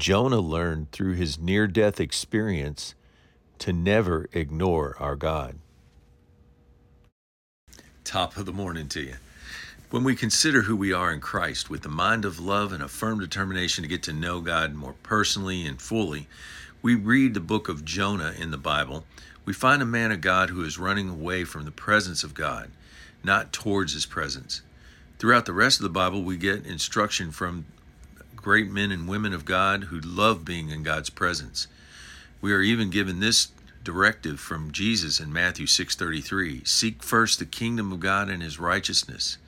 Jonah learned through his near death experience to never ignore our God. Top of the morning to you. When we consider who we are in Christ with the mind of love and a firm determination to get to know God more personally and fully, we read the book of Jonah in the Bible. We find a man of God who is running away from the presence of God, not towards his presence. Throughout the rest of the Bible, we get instruction from great men and women of God who love being in God's presence. We are even given this directive from Jesus in Matthew 6:33, seek first the kingdom of God and his righteousness.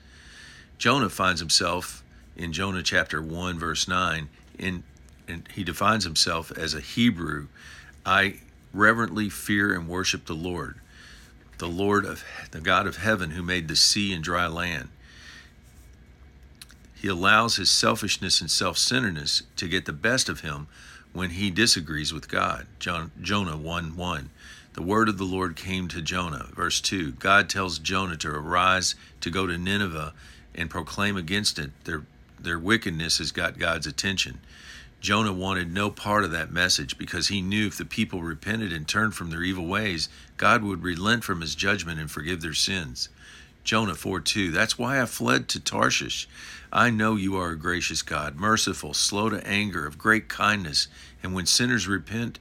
Jonah finds himself in Jonah chapter 1, verse 9, in, and he defines himself as a Hebrew. I reverently fear and worship the Lord, the Lord of the God of heaven who made the sea and dry land. He allows his selfishness and self centeredness to get the best of him when he disagrees with God. John, Jonah 1 1. The word of the Lord came to Jonah. Verse 2 God tells Jonah to arise to go to Nineveh and proclaim against it. Their, their wickedness has got God's attention. Jonah wanted no part of that message because he knew if the people repented and turned from their evil ways, God would relent from his judgment and forgive their sins. Jonah 4 2. That's why I fled to Tarshish. I know you are a gracious God, merciful, slow to anger, of great kindness, and when sinners repent,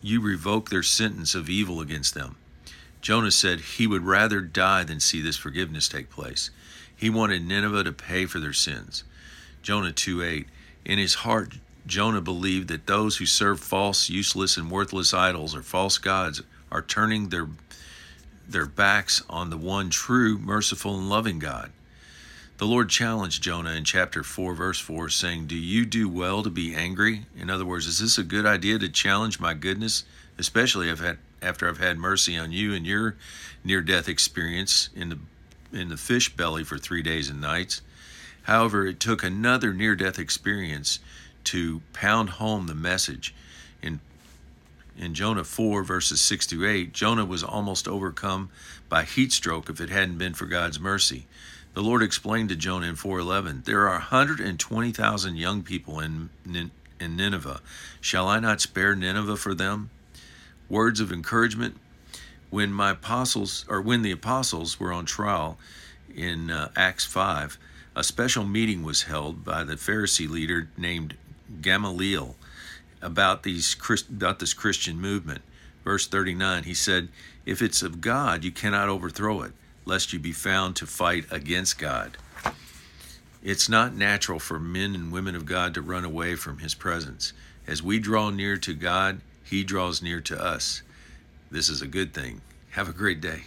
you revoke their sentence of evil against them. Jonah said he would rather die than see this forgiveness take place. He wanted Nineveh to pay for their sins. Jonah 2 8. In his heart, Jonah believed that those who serve false, useless, and worthless idols or false gods are turning their, their backs on the one true, merciful, and loving God. The Lord challenged Jonah in chapter 4, verse 4, saying, Do you do well to be angry? In other words, is this a good idea to challenge my goodness, especially after I've had mercy on you and your near death experience in the in the fish belly for three days and nights. However, it took another near death experience to pound home the message. In, in Jonah 4, verses 6 to 8, Jonah was almost overcome by heat stroke if it hadn't been for God's mercy. The Lord explained to Jonah in 4:11, "There are 120,000 young people in in Nineveh. Shall I not spare Nineveh for them?" Words of encouragement when my apostles or when the apostles were on trial in uh, Acts 5, a special meeting was held by the Pharisee leader named Gamaliel about these about this Christian movement. Verse 39, he said, "If it's of God, you cannot overthrow it, lest you be found to fight against God." It's not natural for men and women of God to run away from his presence. As we draw near to God, he draws near to us. This is a good thing. Have a great day.